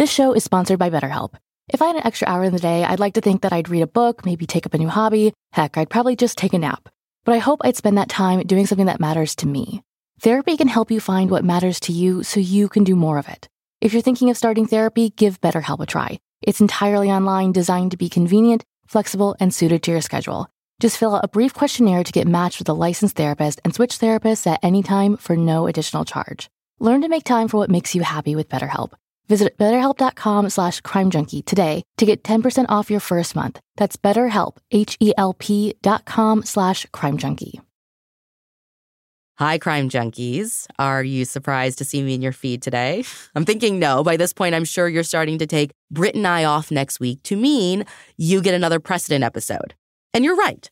This show is sponsored by BetterHelp. If I had an extra hour in the day, I'd like to think that I'd read a book, maybe take up a new hobby. Heck, I'd probably just take a nap. But I hope I'd spend that time doing something that matters to me. Therapy can help you find what matters to you so you can do more of it. If you're thinking of starting therapy, give BetterHelp a try. It's entirely online, designed to be convenient, flexible, and suited to your schedule. Just fill out a brief questionnaire to get matched with a licensed therapist and switch therapists at any time for no additional charge. Learn to make time for what makes you happy with BetterHelp. Visit betterhelp.com slash crimejunkie today to get 10% off your first month. That's betterhelp, H-E-L-P dot com slash crimejunkie. Hi, crime junkies. Are you surprised to see me in your feed today? I'm thinking no. By this point, I'm sure you're starting to take Brit and I off next week to mean you get another precedent episode. And you're right.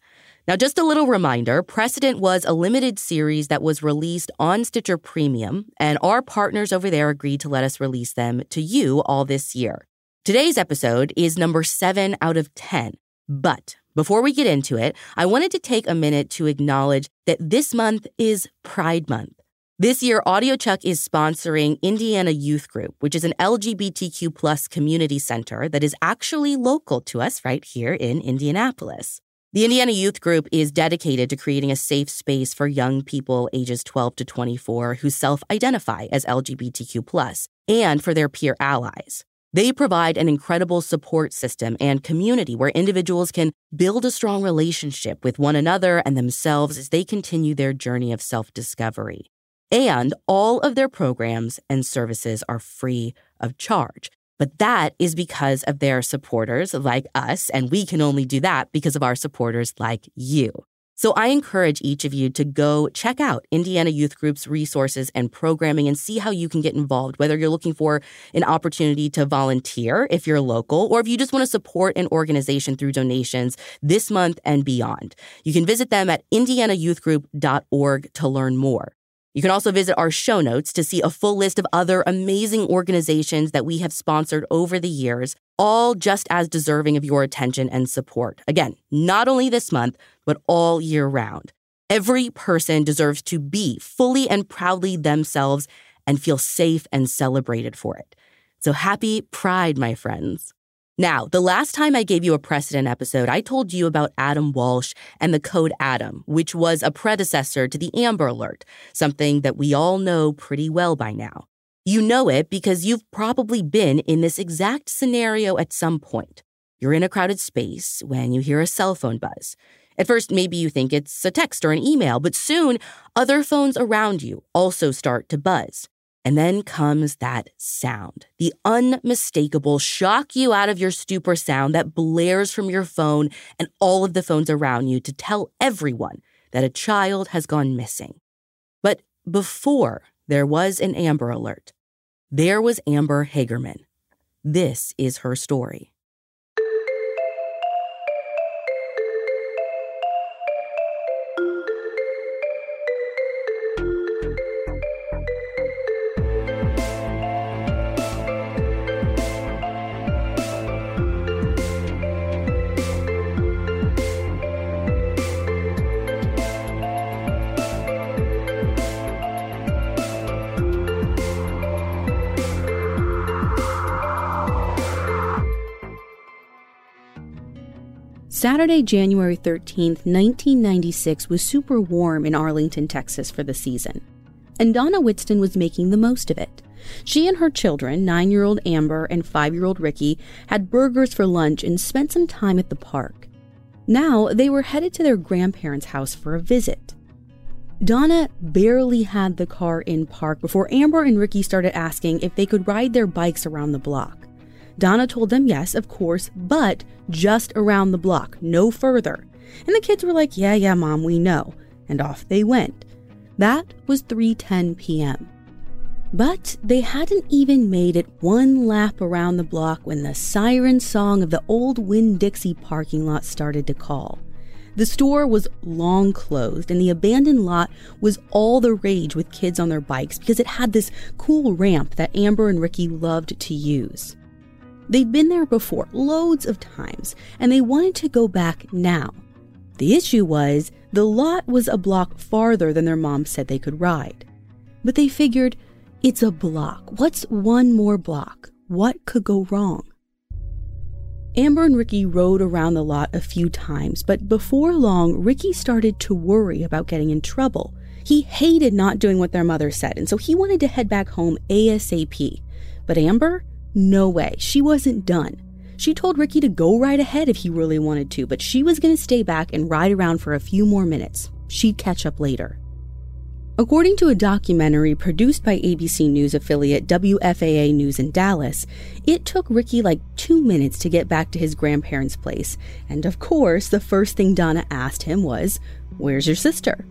Now, just a little reminder Precedent was a limited series that was released on Stitcher Premium, and our partners over there agreed to let us release them to you all this year. Today's episode is number seven out of 10. But before we get into it, I wanted to take a minute to acknowledge that this month is Pride Month. This year, AudioChuck is sponsoring Indiana Youth Group, which is an LGBTQ plus community center that is actually local to us right here in Indianapolis. The Indiana Youth Group is dedicated to creating a safe space for young people ages 12 to 24 who self identify as LGBTQ, and for their peer allies. They provide an incredible support system and community where individuals can build a strong relationship with one another and themselves as they continue their journey of self discovery. And all of their programs and services are free of charge. But that is because of their supporters like us, and we can only do that because of our supporters like you. So I encourage each of you to go check out Indiana Youth Group's resources and programming and see how you can get involved, whether you're looking for an opportunity to volunteer if you're local, or if you just want to support an organization through donations this month and beyond. You can visit them at indianayouthgroup.org to learn more. You can also visit our show notes to see a full list of other amazing organizations that we have sponsored over the years, all just as deserving of your attention and support. Again, not only this month, but all year round. Every person deserves to be fully and proudly themselves and feel safe and celebrated for it. So happy Pride, my friends. Now, the last time I gave you a precedent episode, I told you about Adam Walsh and the Code Adam, which was a predecessor to the Amber Alert, something that we all know pretty well by now. You know it because you've probably been in this exact scenario at some point. You're in a crowded space when you hear a cell phone buzz. At first, maybe you think it's a text or an email, but soon other phones around you also start to buzz. And then comes that sound, the unmistakable shock you out of your stupor sound that blares from your phone and all of the phones around you to tell everyone that a child has gone missing. But before there was an Amber Alert, there was Amber Hagerman. This is her story. Saturday, January 13, 1996 was super warm in Arlington, Texas for the season. And Donna Whitson was making the most of it. She and her children, nine year old Amber and five year old Ricky, had burgers for lunch and spent some time at the park. Now they were headed to their grandparents' house for a visit. Donna barely had the car in park before Amber and Ricky started asking if they could ride their bikes around the block. Donna told them yes, of course, but just around the block, no further. And the kids were like, "Yeah, yeah, mom, we know." And off they went. That was 3:10 p.m. But they hadn't even made it one lap around the block when the siren song of the old Winn Dixie parking lot started to call. The store was long closed, and the abandoned lot was all the rage with kids on their bikes because it had this cool ramp that Amber and Ricky loved to use. They'd been there before, loads of times, and they wanted to go back now. The issue was the lot was a block farther than their mom said they could ride. But they figured it's a block. What's one more block? What could go wrong? Amber and Ricky rode around the lot a few times, but before long, Ricky started to worry about getting in trouble. He hated not doing what their mother said, and so he wanted to head back home ASAP. But Amber? No way. She wasn't done. She told Ricky to go right ahead if he really wanted to, but she was going to stay back and ride around for a few more minutes. She'd catch up later. According to a documentary produced by ABC News affiliate WFAA News in Dallas, it took Ricky like two minutes to get back to his grandparents' place. And of course, the first thing Donna asked him was, Where's your sister?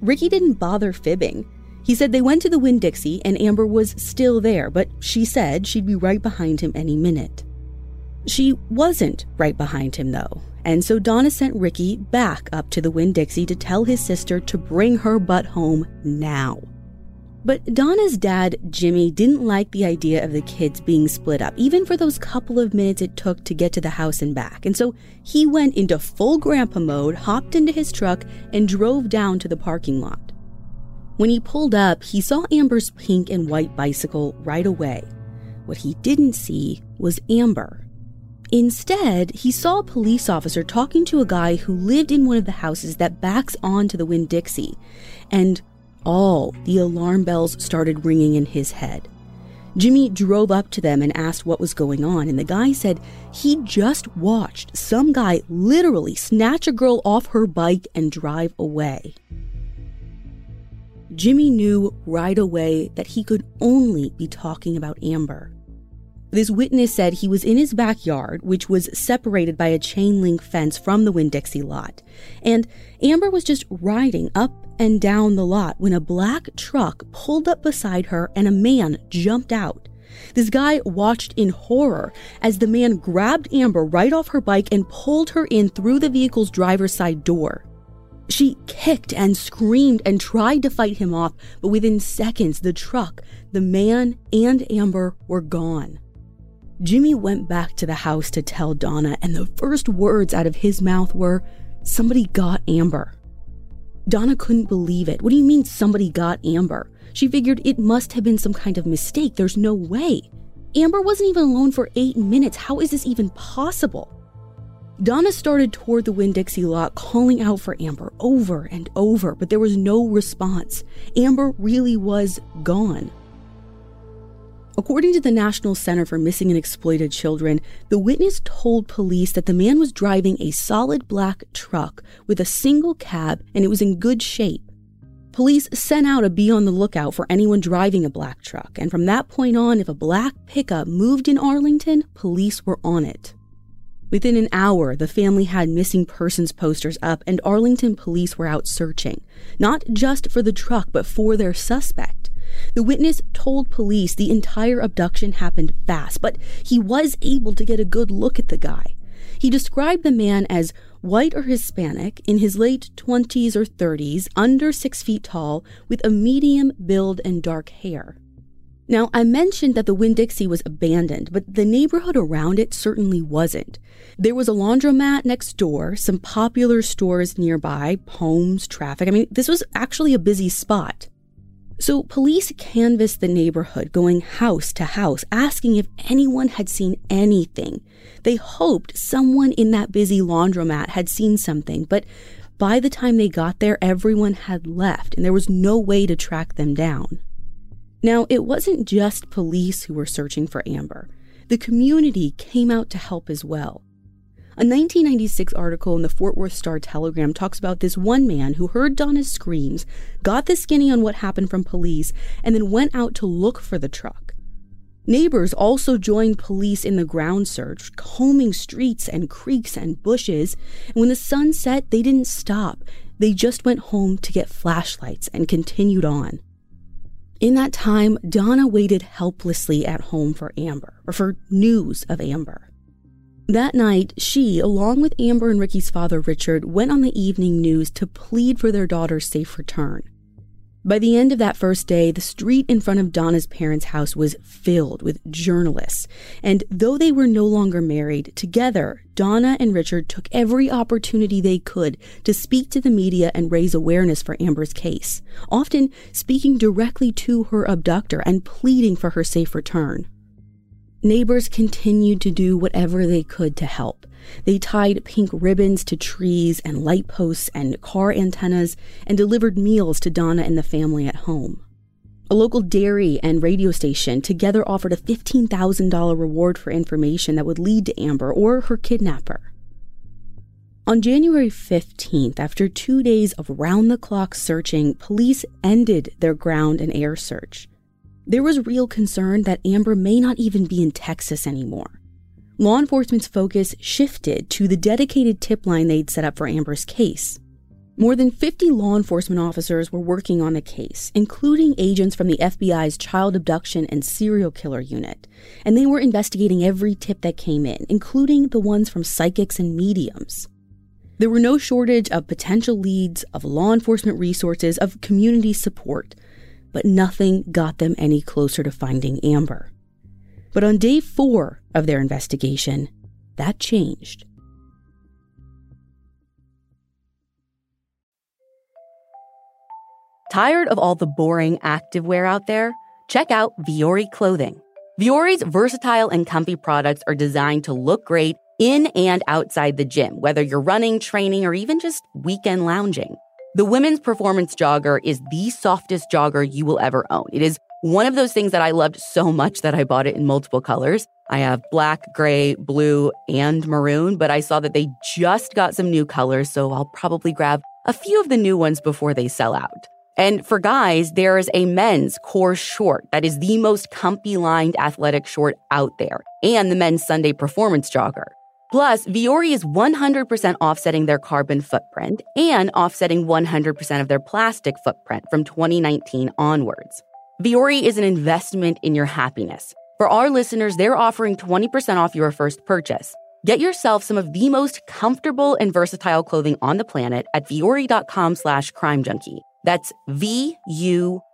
Ricky didn't bother fibbing. He said they went to the Winn Dixie and Amber was still there, but she said she'd be right behind him any minute. She wasn't right behind him, though, and so Donna sent Ricky back up to the Winn Dixie to tell his sister to bring her butt home now. But Donna's dad, Jimmy, didn't like the idea of the kids being split up, even for those couple of minutes it took to get to the house and back. And so he went into full grandpa mode, hopped into his truck, and drove down to the parking lot. When he pulled up, he saw Amber's pink and white bicycle right away. What he didn't see was Amber. Instead, he saw a police officer talking to a guy who lived in one of the houses that backs onto the Winn Dixie, and all the alarm bells started ringing in his head. Jimmy drove up to them and asked what was going on, and the guy said he just watched some guy literally snatch a girl off her bike and drive away. Jimmy knew right away that he could only be talking about Amber. This witness said he was in his backyard, which was separated by a chain link fence from the Winn Dixie lot. And Amber was just riding up and down the lot when a black truck pulled up beside her and a man jumped out. This guy watched in horror as the man grabbed Amber right off her bike and pulled her in through the vehicle's driver's side door. She kicked and screamed and tried to fight him off, but within seconds, the truck, the man, and Amber were gone. Jimmy went back to the house to tell Donna, and the first words out of his mouth were, Somebody got Amber. Donna couldn't believe it. What do you mean somebody got Amber? She figured it must have been some kind of mistake. There's no way. Amber wasn't even alone for eight minutes. How is this even possible? Donna started toward the Winn Dixie lot, calling out for Amber over and over, but there was no response. Amber really was gone. According to the National Center for Missing and Exploited Children, the witness told police that the man was driving a solid black truck with a single cab and it was in good shape. Police sent out a be on the lookout for anyone driving a black truck, and from that point on, if a black pickup moved in Arlington, police were on it. Within an hour, the family had missing persons posters up, and Arlington police were out searching, not just for the truck, but for their suspect. The witness told police the entire abduction happened fast, but he was able to get a good look at the guy. He described the man as white or Hispanic, in his late 20s or 30s, under six feet tall, with a medium build and dark hair. Now, I mentioned that the Winn Dixie was abandoned, but the neighborhood around it certainly wasn't. There was a laundromat next door, some popular stores nearby, homes, traffic. I mean, this was actually a busy spot. So police canvassed the neighborhood, going house to house, asking if anyone had seen anything. They hoped someone in that busy laundromat had seen something, but by the time they got there, everyone had left and there was no way to track them down. Now, it wasn't just police who were searching for Amber. The community came out to help as well. A 1996 article in the Fort Worth Star Telegram talks about this one man who heard Donna's screams, got the skinny on what happened from police, and then went out to look for the truck. Neighbors also joined police in the ground search, combing streets and creeks and bushes. And when the sun set, they didn't stop. They just went home to get flashlights and continued on. In that time, Donna waited helplessly at home for Amber, or for news of Amber. That night, she, along with Amber and Ricky's father, Richard, went on the evening news to plead for their daughter's safe return. By the end of that first day, the street in front of Donna's parents' house was filled with journalists. And though they were no longer married, together, Donna and Richard took every opportunity they could to speak to the media and raise awareness for Amber's case, often speaking directly to her abductor and pleading for her safe return. Neighbors continued to do whatever they could to help. They tied pink ribbons to trees and light posts and car antennas and delivered meals to Donna and the family at home. A local dairy and radio station together offered a $15,000 reward for information that would lead to Amber or her kidnapper. On January 15th, after two days of round the clock searching, police ended their ground and air search. There was real concern that Amber may not even be in Texas anymore law enforcement's focus shifted to the dedicated tip line they'd set up for Amber's case. More than 50 law enforcement officers were working on the case, including agents from the FBI's Child Abduction and Serial Killer Unit, and they were investigating every tip that came in, including the ones from psychics and mediums. There were no shortage of potential leads, of law enforcement resources, of community support, but nothing got them any closer to finding Amber. But on day four of their investigation, that changed. Tired of all the boring activewear out there? Check out Vuori clothing. Vuori's versatile and comfy products are designed to look great in and outside the gym, whether you're running, training, or even just weekend lounging. The women's performance jogger is the softest jogger you will ever own. It is one of those things that I loved so much that I bought it in multiple colors. I have black, gray, blue, and maroon, but I saw that they just got some new colors, so I'll probably grab a few of the new ones before they sell out. And for guys, there is a men's core short that is the most comfy lined athletic short out there, and the men's Sunday performance jogger. Plus, Vuori is 100% offsetting their carbon footprint and offsetting 100% of their plastic footprint from 2019 onwards. Vuori is an investment in your happiness. For our listeners, they're offering 20% off your first purchase. Get yourself some of the most comfortable and versatile clothing on the planet at vuori.com slash crime junkie. That's V-U-O-R-I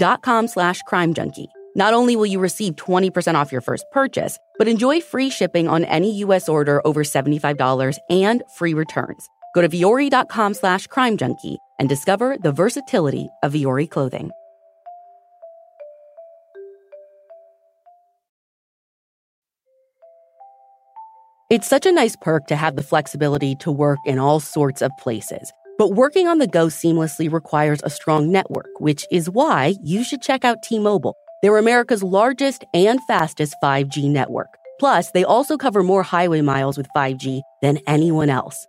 dot com slash crime junkie. Not only will you receive 20% off your first purchase, but enjoy free shipping on any U.S. order over $75 and free returns. Go to vuori.com slash crime junkie and discover the versatility of Vuori clothing. It's such a nice perk to have the flexibility to work in all sorts of places. But working on the go seamlessly requires a strong network, which is why you should check out T Mobile. They're America's largest and fastest 5G network. Plus, they also cover more highway miles with 5G than anyone else.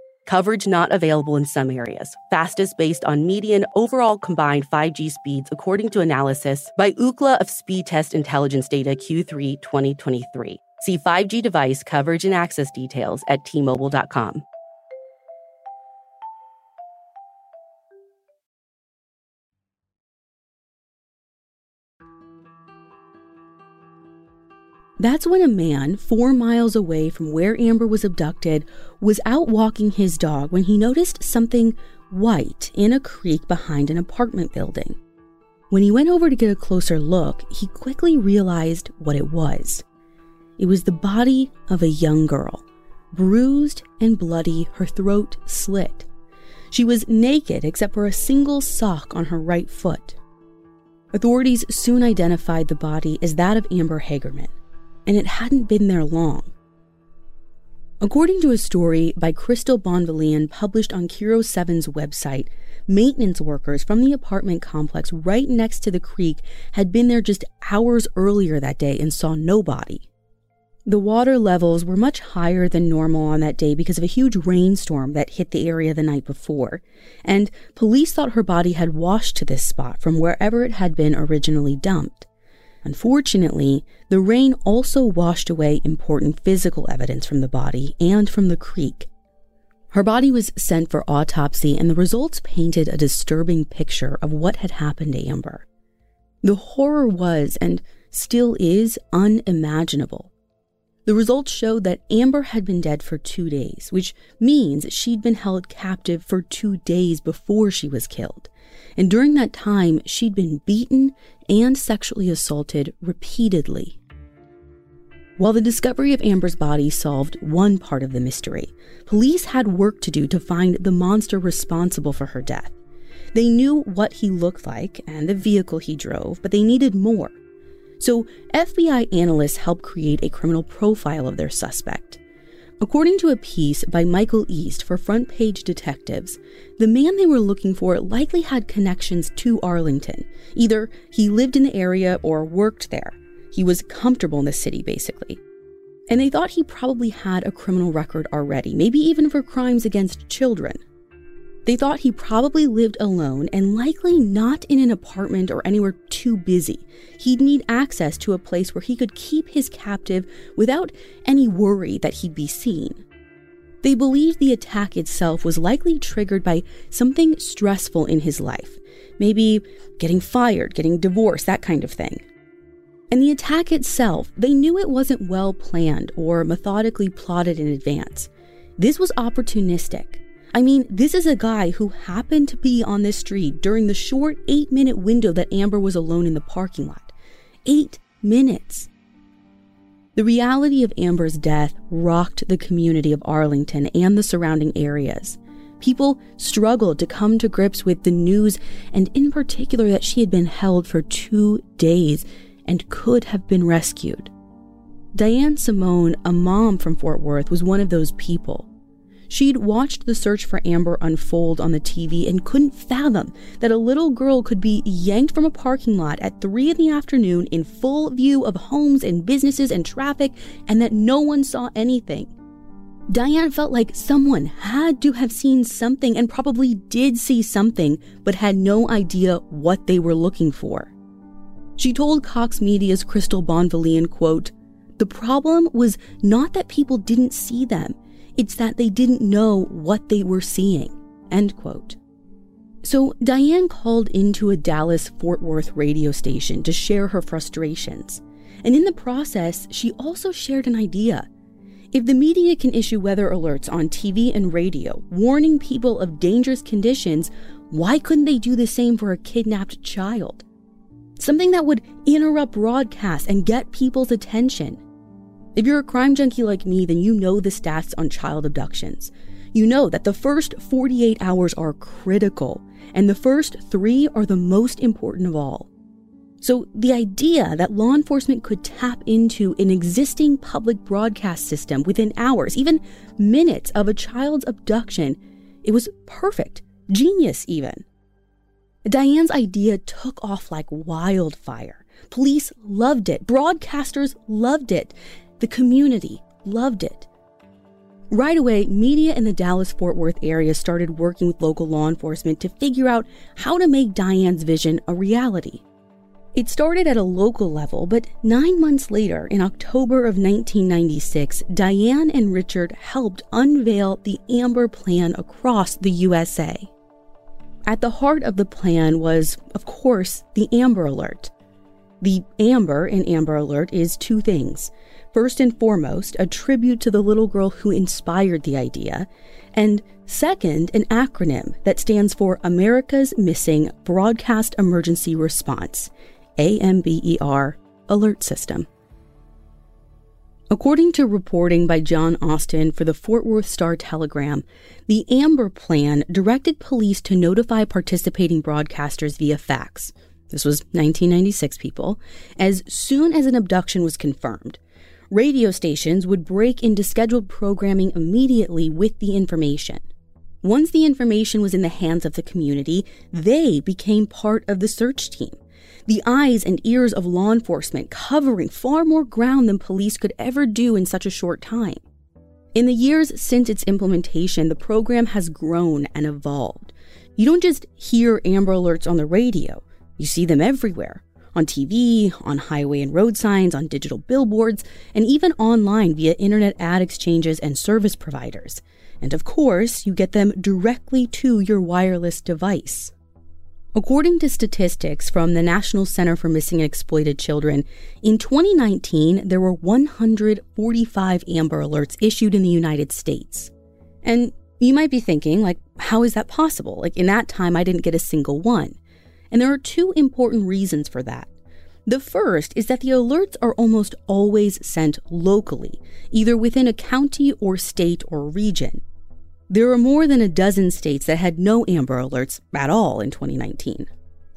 Coverage not available in some areas. Fastest based on median overall combined 5G speeds, according to analysis by Ookla of Speed Test Intelligence Data Q3 2023. See 5G device coverage and access details at tmobile.com. That's when a man four miles away from where Amber was abducted was out walking his dog when he noticed something white in a creek behind an apartment building. When he went over to get a closer look, he quickly realized what it was. It was the body of a young girl, bruised and bloody, her throat slit. She was naked except for a single sock on her right foot. Authorities soon identified the body as that of Amber Hagerman and it hadn't been there long. According to a story by Crystal Bonvillian published on KIRO 7's website, maintenance workers from the apartment complex right next to the creek had been there just hours earlier that day and saw nobody. The water levels were much higher than normal on that day because of a huge rainstorm that hit the area the night before, and police thought her body had washed to this spot from wherever it had been originally dumped. Unfortunately, the rain also washed away important physical evidence from the body and from the creek. Her body was sent for autopsy, and the results painted a disturbing picture of what had happened to Amber. The horror was, and still is, unimaginable. The results showed that Amber had been dead for two days, which means she'd been held captive for two days before she was killed. And during that time, she'd been beaten and sexually assaulted repeatedly. While the discovery of Amber's body solved one part of the mystery, police had work to do to find the monster responsible for her death. They knew what he looked like and the vehicle he drove, but they needed more. So, FBI analysts helped create a criminal profile of their suspect. According to a piece by Michael East for Front Page Detectives, the man they were looking for likely had connections to Arlington. Either he lived in the area or worked there. He was comfortable in the city, basically. And they thought he probably had a criminal record already, maybe even for crimes against children. They thought he probably lived alone and likely not in an apartment or anywhere too busy. He'd need access to a place where he could keep his captive without any worry that he'd be seen. They believed the attack itself was likely triggered by something stressful in his life, maybe getting fired, getting divorced, that kind of thing. And the attack itself, they knew it wasn't well planned or methodically plotted in advance. This was opportunistic. I mean, this is a guy who happened to be on this street during the short eight minute window that Amber was alone in the parking lot. Eight minutes. The reality of Amber's death rocked the community of Arlington and the surrounding areas. People struggled to come to grips with the news, and in particular, that she had been held for two days and could have been rescued. Diane Simone, a mom from Fort Worth, was one of those people. She'd watched the search for Amber unfold on the TV and couldn't fathom that a little girl could be yanked from a parking lot at 3 in the afternoon in full view of homes and businesses and traffic and that no one saw anything. Diane felt like someone had to have seen something and probably did see something, but had no idea what they were looking for. She told Cox Media's Crystal Bonvillian, quote, The problem was not that people didn't see them. It's that they didn't know what they were seeing. End quote. So Diane called into a Dallas Fort Worth radio station to share her frustrations. And in the process, she also shared an idea. If the media can issue weather alerts on TV and radio, warning people of dangerous conditions, why couldn't they do the same for a kidnapped child? Something that would interrupt broadcasts and get people's attention. If you're a crime junkie like me, then you know the stats on child abductions. You know that the first 48 hours are critical, and the first three are the most important of all. So, the idea that law enforcement could tap into an existing public broadcast system within hours, even minutes of a child's abduction, it was perfect, genius even. Diane's idea took off like wildfire. Police loved it, broadcasters loved it, the community loved it. Right away, media in the Dallas Fort Worth area started working with local law enforcement to figure out how to make Diane's vision a reality. It started at a local level, but nine months later, in October of 1996, Diane and Richard helped unveil the Amber Plan across the USA. At the heart of the plan was, of course, the Amber Alert. The Amber in Amber Alert is two things first and foremost, a tribute to the little girl who inspired the idea, and second, an acronym that stands for America's Missing Broadcast Emergency Response, AMBER Alert System. According to reporting by John Austin for the Fort Worth Star Telegram, the Amber Plan directed police to notify participating broadcasters via fax. This was 1996 people, as soon as an abduction was confirmed radio stations would break into scheduled programming immediately with the information. Once the information was in the hands of the community, they became part of the search team. The eyes and ears of law enforcement covering far more ground than police could ever do in such a short time. In the years since its implementation, the program has grown and evolved. You don't just hear Amber Alerts on the radio, you see them everywhere on TV, on highway and road signs, on digital billboards, and even online via internet ad exchanges and service providers. And of course, you get them directly to your wireless device. According to statistics from the National Center for Missing and Exploited Children, in 2019, there were 145 Amber Alerts issued in the United States. And you might be thinking, like, how is that possible? Like, in that time, I didn't get a single one. And there are two important reasons for that. The first is that the alerts are almost always sent locally, either within a county or state or region. There are more than a dozen states that had no Amber Alerts at all in 2019.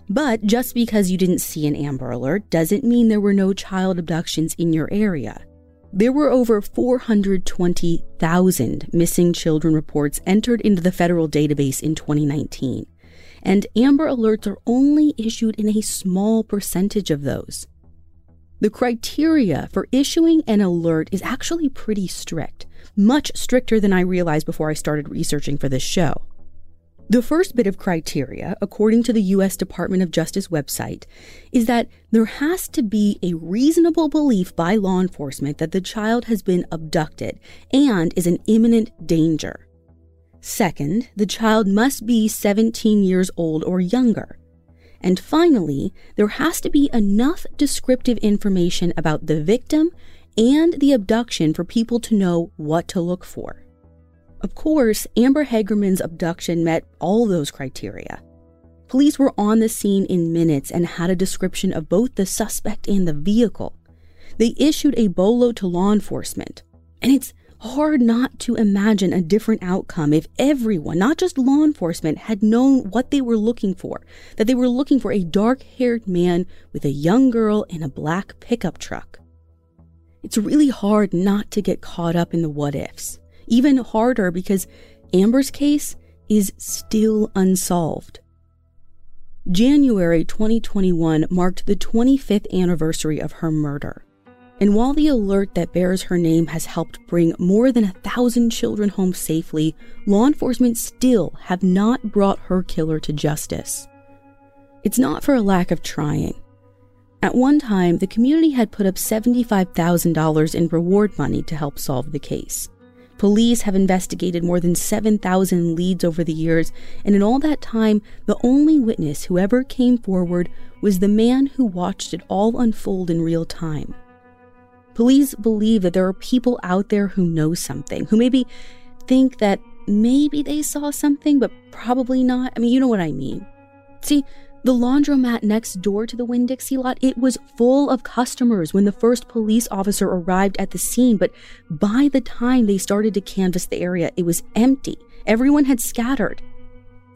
But just because you didn't see an Amber Alert doesn't mean there were no child abductions in your area. There were over 420,000 missing children reports entered into the federal database in 2019, and Amber Alerts are only issued in a small percentage of those. The criteria for issuing an alert is actually pretty strict much stricter than I realized before I started researching for this show. The first bit of criteria, according to the U.S. Department of Justice website, is that there has to be a reasonable belief by law enforcement that the child has been abducted and is in imminent danger. Second, the child must be 17 years old or younger. And finally, there has to be enough descriptive information about the victim and the abduction for people to know what to look for. Of course, Amber Hagerman's abduction met all those criteria. Police were on the scene in minutes and had a description of both the suspect and the vehicle. They issued a bolo to law enforcement. And it's hard not to imagine a different outcome if everyone, not just law enforcement, had known what they were looking for. That they were looking for a dark haired man with a young girl in a black pickup truck. It's really hard not to get caught up in the what ifs. Even harder because Amber's case is still unsolved. January 2021 marked the 25th anniversary of her murder. And while the alert that bears her name has helped bring more than a thousand children home safely, law enforcement still have not brought her killer to justice. It's not for a lack of trying. At one time, the community had put up $75,000 in reward money to help solve the case. Police have investigated more than 7,000 leads over the years, and in all that time, the only witness who ever came forward was the man who watched it all unfold in real time. Police believe that there are people out there who know something, who maybe think that maybe they saw something, but probably not. I mean, you know what I mean. See, the laundromat next door to the Winn Dixie lot, it was full of customers when the first police officer arrived at the scene, but by the time they started to canvass the area, it was empty. Everyone had scattered.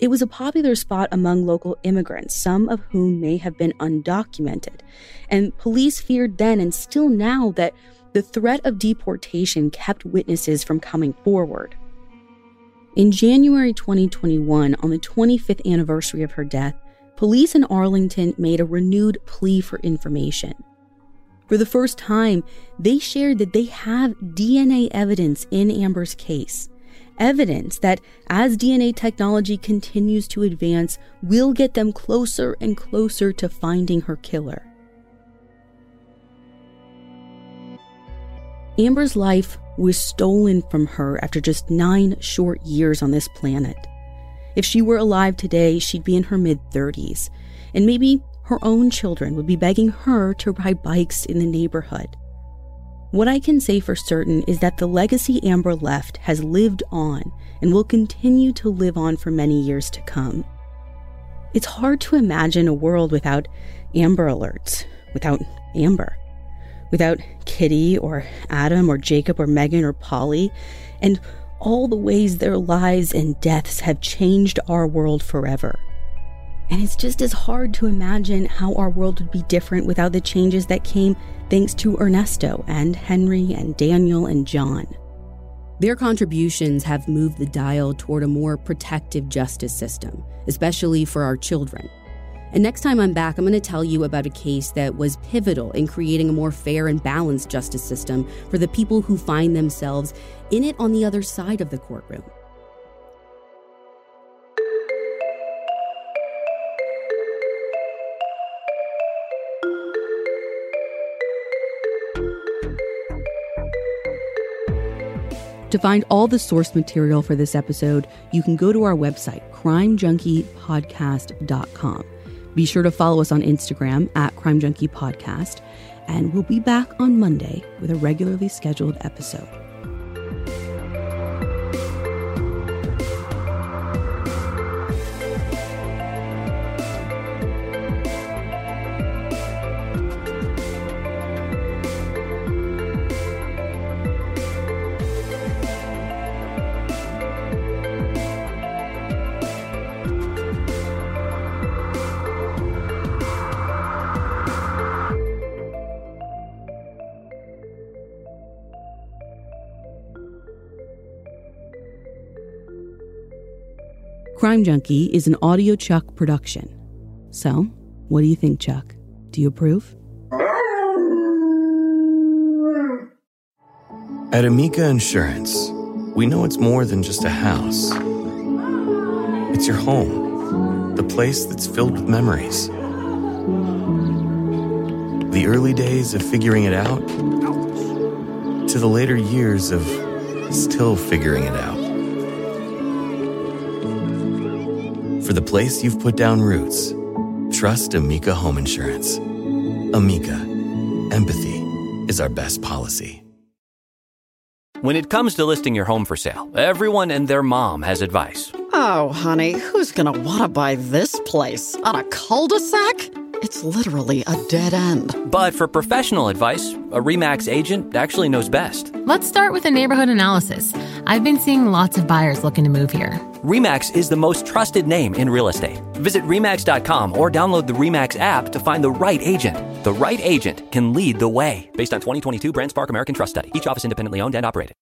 It was a popular spot among local immigrants, some of whom may have been undocumented. And police feared then and still now that the threat of deportation kept witnesses from coming forward. In January 2021, on the 25th anniversary of her death, police in Arlington made a renewed plea for information. For the first time, they shared that they have DNA evidence in Amber's case. Evidence that as DNA technology continues to advance, we'll get them closer and closer to finding her killer. Amber's life was stolen from her after just nine short years on this planet. If she were alive today, she'd be in her mid 30s, and maybe her own children would be begging her to ride bikes in the neighborhood. What I can say for certain is that the legacy Amber left has lived on and will continue to live on for many years to come. It's hard to imagine a world without Amber alerts, without Amber, without Kitty or Adam or Jacob or Megan or Polly, and all the ways their lives and deaths have changed our world forever. And it's just as hard to imagine how our world would be different without the changes that came thanks to Ernesto and Henry and Daniel and John. Their contributions have moved the dial toward a more protective justice system, especially for our children. And next time I'm back, I'm going to tell you about a case that was pivotal in creating a more fair and balanced justice system for the people who find themselves in it on the other side of the courtroom. To find all the source material for this episode, you can go to our website, crimejunkiepodcast.com. Be sure to follow us on Instagram at Crime Junkie Podcast, and we'll be back on Monday with a regularly scheduled episode. Crime Junkie is an audio Chuck production. So, what do you think, Chuck? Do you approve? At Amica Insurance, we know it's more than just a house. It's your home, the place that's filled with memories. The early days of figuring it out to the later years of still figuring it out. For the place you've put down roots, trust Amica Home Insurance. Amica, empathy is our best policy. When it comes to listing your home for sale, everyone and their mom has advice. Oh, honey, who's gonna wanna buy this place? On a cul de sac? It's literally a dead end. But for professional advice, a REMAX agent actually knows best. Let's start with a neighborhood analysis. I've been seeing lots of buyers looking to move here. REMAX is the most trusted name in real estate. Visit REMAX.com or download the REMAX app to find the right agent. The right agent can lead the way. Based on 2022 BrandSpark American Trust Study, each office independently owned and operated.